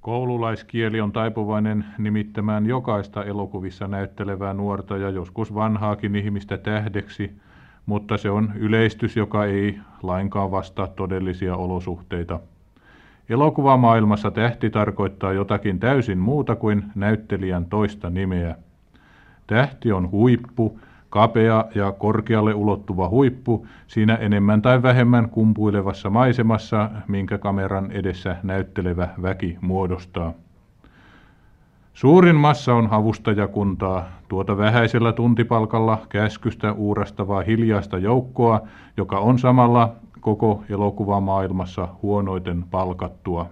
Koululaiskieli on taipuvainen nimittämään jokaista elokuvissa näyttelevää nuorta ja joskus vanhaakin ihmistä tähdeksi, mutta se on yleistys, joka ei lainkaan vastaa todellisia olosuhteita. Elokuvamaailmassa tähti tarkoittaa jotakin täysin muuta kuin näyttelijän toista nimeä. Tähti on huippu, kapea ja korkealle ulottuva huippu siinä enemmän tai vähemmän kumpuilevassa maisemassa, minkä kameran edessä näyttelevä väki muodostaa. Suurin massa on avustajakuntaa, tuota vähäisellä tuntipalkalla käskystä uurastavaa hiljaista joukkoa, joka on samalla koko elokuvamaailmassa huonoiten palkattua.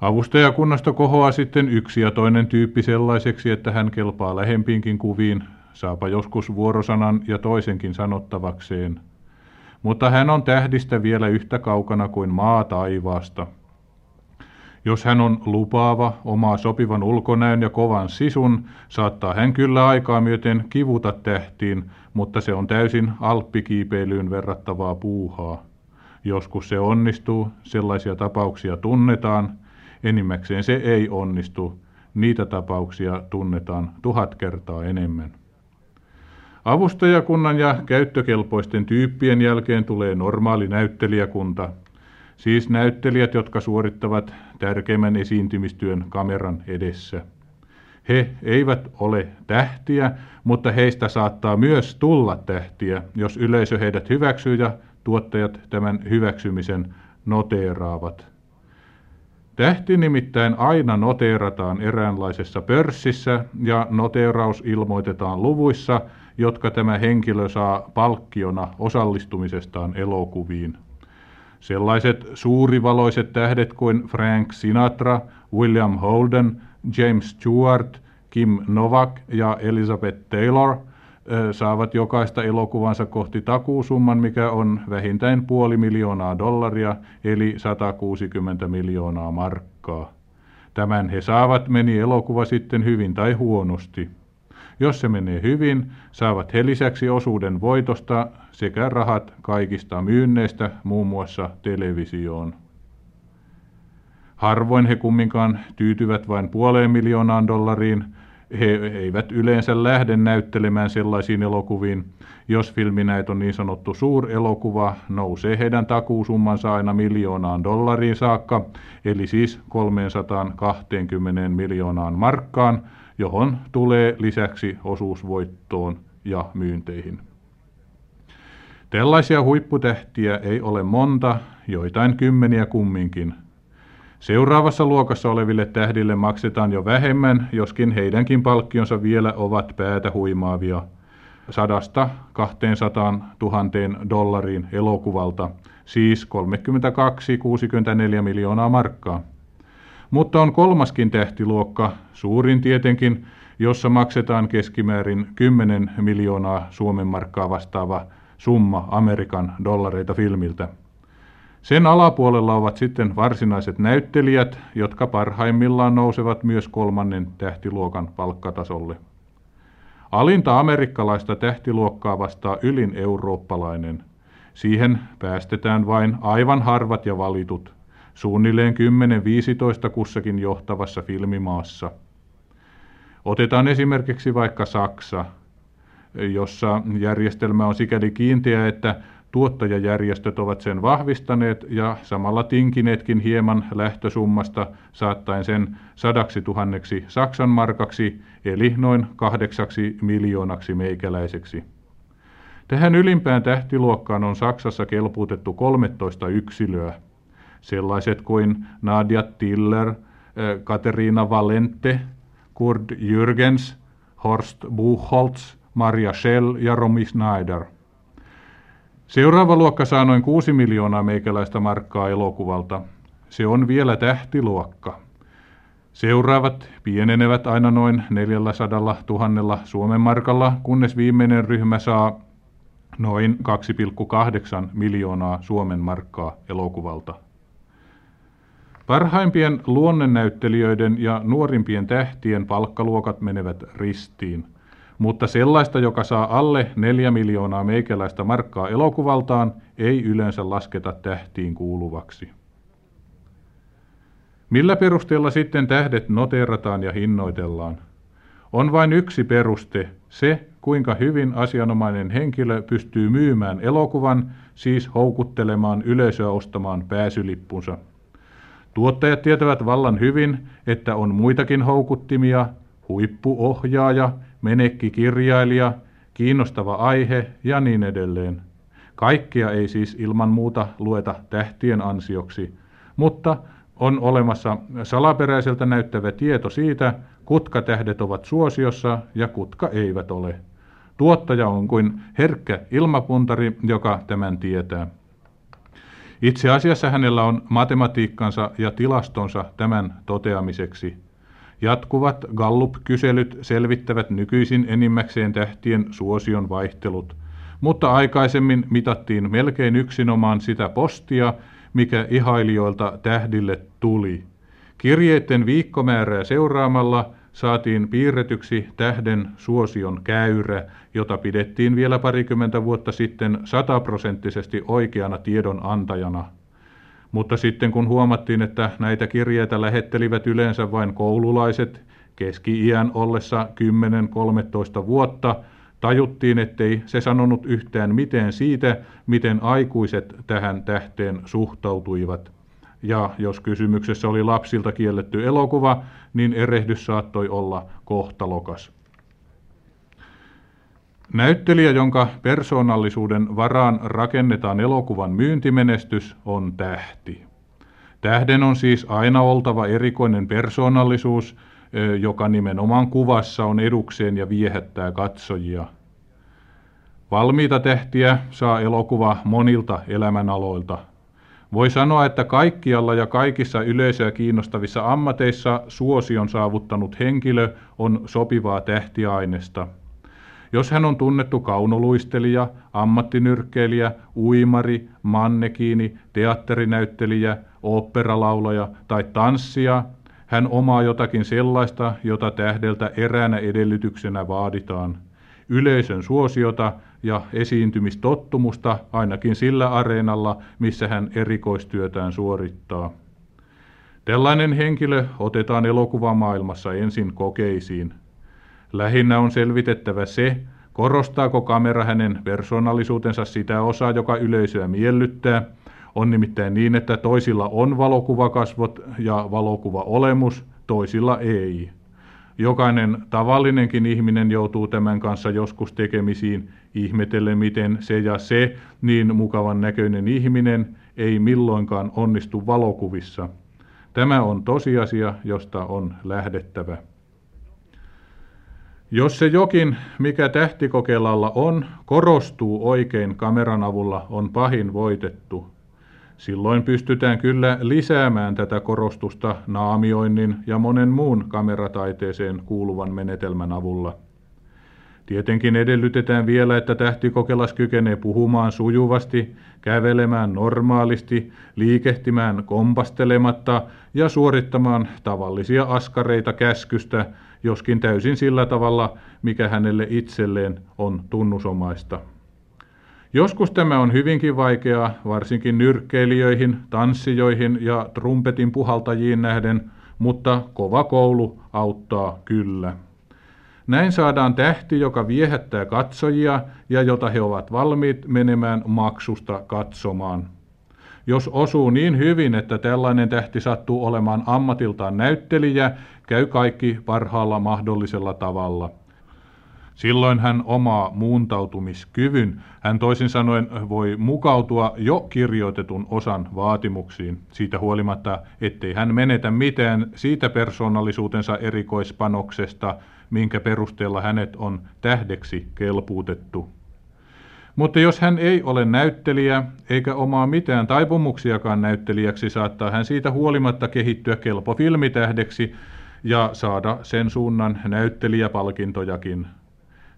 Avustajakunnasta kohoaa sitten yksi ja toinen tyyppi sellaiseksi, että hän kelpaa lähempiinkin kuviin, saapa joskus vuorosanan ja toisenkin sanottavakseen. Mutta hän on tähdistä vielä yhtä kaukana kuin maa taivaasta. Jos hän on lupaava, omaa sopivan ulkonäön ja kovan sisun, saattaa hän kyllä aikaa myöten kivuta tähtiin, mutta se on täysin alppikiipeilyyn verrattavaa puuhaa. Joskus se onnistuu, sellaisia tapauksia tunnetaan, enimmäkseen se ei onnistu, niitä tapauksia tunnetaan tuhat kertaa enemmän. Avustajakunnan ja käyttökelpoisten tyyppien jälkeen tulee normaali näyttelijäkunta, siis näyttelijät, jotka suorittavat tärkeimmän esiintymistyön kameran edessä. He eivät ole tähtiä, mutta heistä saattaa myös tulla tähtiä, jos yleisö heidät hyväksyy ja tuottajat tämän hyväksymisen noteeraavat. Tähti nimittäin aina noteerataan eräänlaisessa pörssissä ja noteeraus ilmoitetaan luvuissa, jotka tämä henkilö saa palkkiona osallistumisestaan elokuviin. Sellaiset suurivaloiset tähdet kuin Frank Sinatra, William Holden, James Stewart, Kim Novak ja Elizabeth Taylor saavat jokaista elokuvansa kohti takuusumman, mikä on vähintään puoli miljoonaa dollaria, eli 160 miljoonaa markkaa. Tämän he saavat, meni elokuva sitten hyvin tai huonosti. Jos se menee hyvin, saavat he lisäksi osuuden voitosta sekä rahat kaikista myynneistä, muun muassa televisioon. Harvoin he kumminkaan tyytyvät vain puoleen miljoonaan dollariin. He eivät yleensä lähde näyttelemään sellaisiin elokuviin. Jos filminäit on niin sanottu suurelokuva, nousee heidän takuusummansa aina miljoonaan dollariin saakka, eli siis 320 miljoonaan markkaan, johon tulee lisäksi osuusvoittoon ja myynteihin. Tällaisia huipputähtiä ei ole monta, joitain kymmeniä kumminkin. Seuraavassa luokassa oleville tähdille maksetaan jo vähemmän, joskin heidänkin palkkionsa vielä ovat päätä huimaavia. Sadasta 200 000 dollariin elokuvalta, siis 32-64 miljoonaa markkaa. Mutta on kolmaskin tähtiluokka, suurin tietenkin, jossa maksetaan keskimäärin 10 miljoonaa Suomen markkaa vastaava summa Amerikan dollareita filmiltä. Sen alapuolella ovat sitten varsinaiset näyttelijät, jotka parhaimmillaan nousevat myös kolmannen tähtiluokan palkkatasolle. Alinta amerikkalaista tähtiluokkaa vastaa ylin eurooppalainen. Siihen päästetään vain aivan harvat ja valitut – suunnilleen 10-15 kussakin johtavassa filmimaassa. Otetaan esimerkiksi vaikka Saksa, jossa järjestelmä on sikäli kiinteä, että tuottajajärjestöt ovat sen vahvistaneet ja samalla tinkineetkin hieman lähtösummasta saattaen sen sadaksi tuhanneksi Saksan markaksi, eli noin kahdeksaksi miljoonaksi meikäläiseksi. Tähän ylimpään tähtiluokkaan on Saksassa kelpuutettu 13 yksilöä – sellaiset kuin Nadia Tiller, eh, Katerina Valente, Kurt Jürgens, Horst Buchholz, Maria Schell ja Romy Schneider. Seuraava luokka saa noin 6 miljoonaa meikäläistä markkaa elokuvalta. Se on vielä tähtiluokka. Seuraavat pienenevät aina noin 400 000 Suomen markalla, kunnes viimeinen ryhmä saa noin 2,8 miljoonaa Suomen markkaa elokuvalta. Parhaimpien luonnennäyttelijöiden ja nuorimpien tähtien palkkaluokat menevät ristiin, mutta sellaista, joka saa alle neljä miljoonaa meikäläistä markkaa elokuvaltaan, ei yleensä lasketa tähtiin kuuluvaksi. Millä perusteella sitten tähdet noterataan ja hinnoitellaan? On vain yksi peruste, se kuinka hyvin asianomainen henkilö pystyy myymään elokuvan, siis houkuttelemaan yleisöä ostamaan pääsylippunsa. Tuottajat tietävät vallan hyvin, että on muitakin houkuttimia, huippuohjaaja, menekkikirjailija, kiinnostava aihe ja niin edelleen. Kaikkea ei siis ilman muuta lueta tähtien ansioksi, mutta on olemassa salaperäiseltä näyttävä tieto siitä, kutka tähdet ovat suosiossa ja kutka eivät ole. Tuottaja on kuin herkkä ilmapuntari, joka tämän tietää. Itse asiassa hänellä on matematiikkansa ja tilastonsa tämän toteamiseksi. Jatkuvat Gallup-kyselyt selvittävät nykyisin enimmäkseen tähtien suosion vaihtelut, mutta aikaisemmin mitattiin melkein yksinomaan sitä postia, mikä ihailijoilta tähdille tuli. Kirjeiden viikkomäärää seuraamalla saatiin piirretyksi tähden suosion käyrä, jota pidettiin vielä parikymmentä vuotta sitten sataprosenttisesti oikeana tiedon antajana. Mutta sitten kun huomattiin, että näitä kirjeitä lähettelivät yleensä vain koululaiset keski-iän ollessa 10-13 vuotta, tajuttiin, ettei se sanonut yhtään mitään siitä, miten aikuiset tähän tähteen suhtautuivat – ja jos kysymyksessä oli lapsilta kielletty elokuva, niin erehdys saattoi olla kohtalokas. Näyttelijä, jonka persoonallisuuden varaan rakennetaan elokuvan myyntimenestys, on tähti. Tähden on siis aina oltava erikoinen persoonallisuus, joka nimenomaan kuvassa on edukseen ja viehättää katsojia. Valmiita tähtiä saa elokuva monilta elämänaloilta – voi sanoa, että kaikkialla ja kaikissa yleisöä kiinnostavissa ammateissa suosion saavuttanut henkilö on sopivaa tähtiainesta. Jos hän on tunnettu kaunoluistelija, ammattinyrkkeilijä, uimari, mannekiini, teatterinäyttelijä, oopperalaulaja tai tanssija, hän omaa jotakin sellaista, jota tähdeltä eräänä edellytyksenä vaaditaan. Yleisön suosiota ja esiintymistottumusta ainakin sillä areenalla, missä hän erikoistyötään suorittaa. Tällainen henkilö otetaan elokuvamaailmassa ensin kokeisiin. Lähinnä on selvitettävä se, korostaako kamera hänen persoonallisuutensa sitä osaa, joka yleisöä miellyttää. On nimittäin niin, että toisilla on valokuvakasvot ja valokuvaolemus, toisilla ei. Jokainen tavallinenkin ihminen joutuu tämän kanssa joskus tekemisiin, ihmetellen miten se ja se niin mukavan näköinen ihminen ei milloinkaan onnistu valokuvissa. Tämä on tosiasia, josta on lähdettävä. Jos se jokin, mikä tähtikokeilalla on, korostuu oikein kameran avulla, on pahin voitettu – Silloin pystytään kyllä lisäämään tätä korostusta naamioinnin ja monen muun kamerataiteeseen kuuluvan menetelmän avulla. Tietenkin edellytetään vielä, että tähtikokelas kykenee puhumaan sujuvasti, kävelemään normaalisti, liikehtimään kompastelematta ja suorittamaan tavallisia askareita käskystä, joskin täysin sillä tavalla, mikä hänelle itselleen on tunnusomaista. Joskus tämä on hyvinkin vaikeaa, varsinkin nyrkkeilijöihin, tanssijoihin ja trumpetin puhaltajiin nähden, mutta kova koulu auttaa kyllä. Näin saadaan tähti, joka viehättää katsojia ja jota he ovat valmiit menemään maksusta katsomaan. Jos osuu niin hyvin, että tällainen tähti sattuu olemaan ammatiltaan näyttelijä, käy kaikki parhaalla mahdollisella tavalla – Silloin hän omaa muuntautumiskyvyn. Hän toisin sanoen voi mukautua jo kirjoitetun osan vaatimuksiin, siitä huolimatta, ettei hän menetä mitään siitä persoonallisuutensa erikoispanoksesta, minkä perusteella hänet on tähdeksi kelpuutettu. Mutta jos hän ei ole näyttelijä, eikä omaa mitään taipumuksiakaan näyttelijäksi, saattaa hän siitä huolimatta kehittyä kelpo filmitähdeksi ja saada sen suunnan näyttelijäpalkintojakin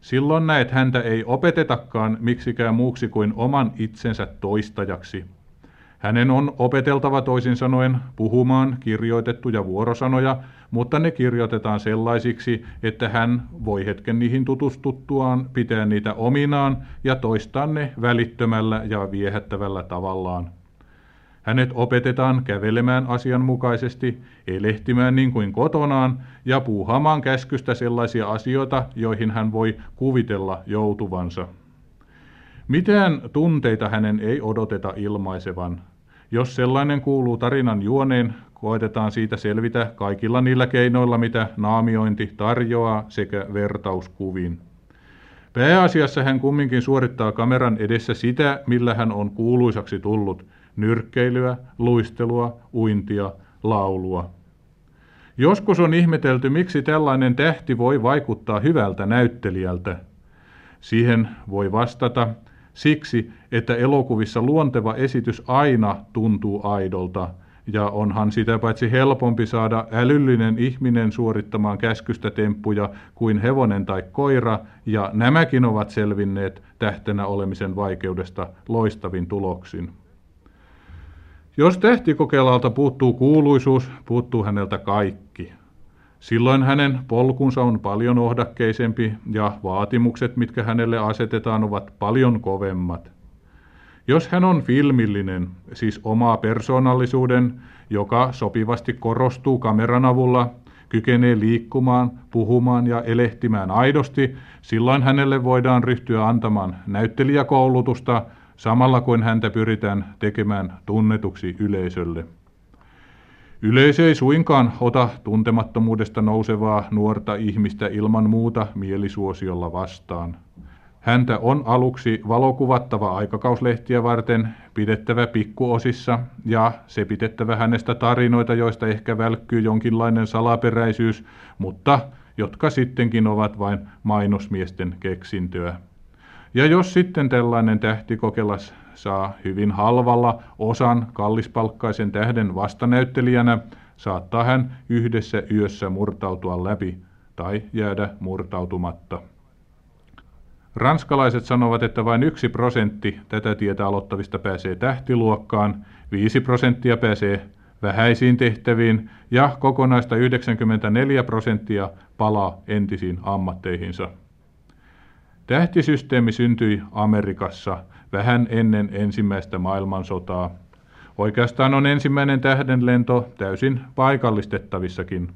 Silloin näet häntä ei opetetakaan miksikään muuksi kuin oman itsensä toistajaksi. Hänen on opeteltava toisin sanoen puhumaan kirjoitettuja vuorosanoja, mutta ne kirjoitetaan sellaisiksi, että hän voi hetken niihin tutustuttuaan pitää niitä ominaan ja toistaa ne välittömällä ja viehättävällä tavallaan. Hänet opetetaan kävelemään asianmukaisesti, elehtimään niin kuin kotonaan ja puuhaamaan käskystä sellaisia asioita, joihin hän voi kuvitella joutuvansa. Mitään tunteita hänen ei odoteta ilmaisevan. Jos sellainen kuuluu tarinan juoneen, koetetaan siitä selvitä kaikilla niillä keinoilla, mitä naamiointi tarjoaa sekä vertauskuvin. Pääasiassa hän kumminkin suorittaa kameran edessä sitä, millä hän on kuuluisaksi tullut, nyrkkeilyä, luistelua, uintia, laulua. Joskus on ihmetelty, miksi tällainen tähti voi vaikuttaa hyvältä näyttelijältä. Siihen voi vastata siksi, että elokuvissa luonteva esitys aina tuntuu aidolta – ja onhan sitä paitsi helpompi saada älyllinen ihminen suorittamaan käskystä temppuja kuin hevonen tai koira, ja nämäkin ovat selvinneet tähtenä olemisen vaikeudesta loistavin tuloksin. Jos tähtikokeilalta puuttuu kuuluisuus, puuttuu häneltä kaikki. Silloin hänen polkunsa on paljon ohdakkeisempi ja vaatimukset, mitkä hänelle asetetaan, ovat paljon kovemmat. Jos hän on filmillinen, siis omaa persoonallisuuden, joka sopivasti korostuu kameran avulla, kykenee liikkumaan, puhumaan ja elehtimään aidosti, silloin hänelle voidaan ryhtyä antamaan näyttelijäkoulutusta samalla kuin häntä pyritään tekemään tunnetuksi yleisölle. Yleisö ei suinkaan ota tuntemattomuudesta nousevaa nuorta ihmistä ilman muuta mielisuosiolla vastaan. Häntä on aluksi valokuvattava aikakauslehtiä varten, pidettävä pikkuosissa ja se pidettävä hänestä tarinoita, joista ehkä välkkyy jonkinlainen salaperäisyys, mutta jotka sittenkin ovat vain mainosmiesten keksintöä. Ja jos sitten tällainen tähtikokelas saa hyvin halvalla osan kallispalkkaisen tähden vastanäyttelijänä, saattaa hän yhdessä yössä murtautua läpi tai jäädä murtautumatta. Ranskalaiset sanovat, että vain yksi prosentti tätä tietä aloittavista pääsee tähtiluokkaan, viisi prosenttia pääsee vähäisiin tehtäviin ja kokonaista 94 prosenttia palaa entisiin ammatteihinsa. Tähtisysteemi syntyi Amerikassa vähän ennen ensimmäistä maailmansotaa. Oikeastaan on ensimmäinen tähdenlento täysin paikallistettavissakin –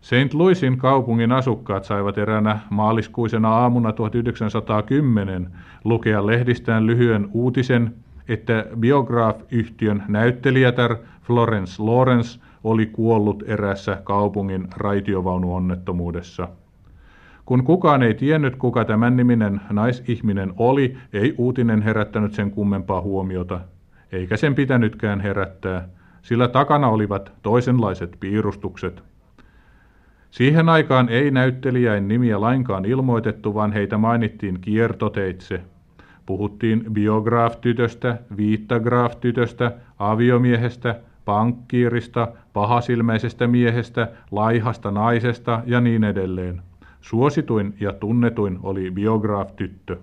St. Louisin kaupungin asukkaat saivat eräänä maaliskuisena aamuna 1910 lukea lehdistään lyhyen uutisen, että Biograph-yhtiön näyttelijätär Florence Lawrence oli kuollut erässä kaupungin raitiovaunuonnettomuudessa. Kun kukaan ei tiennyt, kuka tämän niminen naisihminen oli, ei uutinen herättänyt sen kummempaa huomiota, eikä sen pitänytkään herättää, sillä takana olivat toisenlaiset piirustukset – Siihen aikaan ei näyttelijäin nimiä lainkaan ilmoitettu, vaan heitä mainittiin kiertoteitse. Puhuttiin biograaf-tytöstä, viittagraaf-tytöstä, aviomiehestä, pankkiirista, pahasilmäisestä miehestä, laihasta naisesta ja niin edelleen. Suosituin ja tunnetuin oli biograaf-tyttö.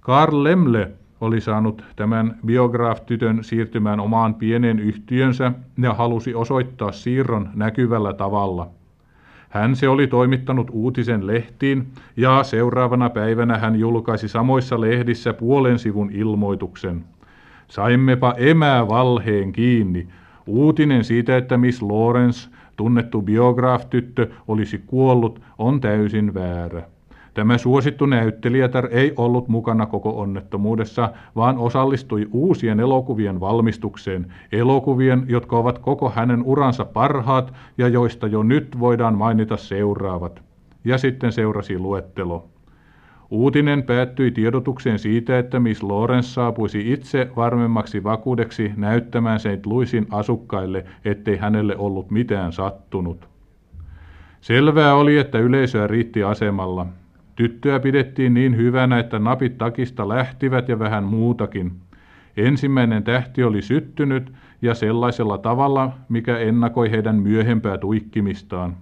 Karl Lemle oli saanut tämän biograaf-tytön siirtymään omaan pienen yhtiönsä ja halusi osoittaa siirron näkyvällä tavalla. Hän se oli toimittanut uutisen lehtiin ja seuraavana päivänä hän julkaisi samoissa lehdissä puolen sivun ilmoituksen. Saimmepa emää valheen kiinni. Uutinen siitä, että Miss Lawrence, tunnettu biograaf-tyttö, olisi kuollut, on täysin väärä. Tämä suosittu näyttelijätär ei ollut mukana koko onnettomuudessa, vaan osallistui uusien elokuvien valmistukseen, elokuvien, jotka ovat koko hänen uransa parhaat ja joista jo nyt voidaan mainita seuraavat. Ja sitten seurasi luettelo. Uutinen päättyi tiedotukseen siitä, että Miss Lawrence saapuisi itse varmemmaksi vakuudeksi näyttämään St. Louisin asukkaille, ettei hänelle ollut mitään sattunut. Selvää oli, että yleisöä riitti asemalla. Tyttöä pidettiin niin hyvänä, että napit takista lähtivät ja vähän muutakin. Ensimmäinen tähti oli syttynyt ja sellaisella tavalla, mikä ennakoi heidän myöhempää tuikkimistaan.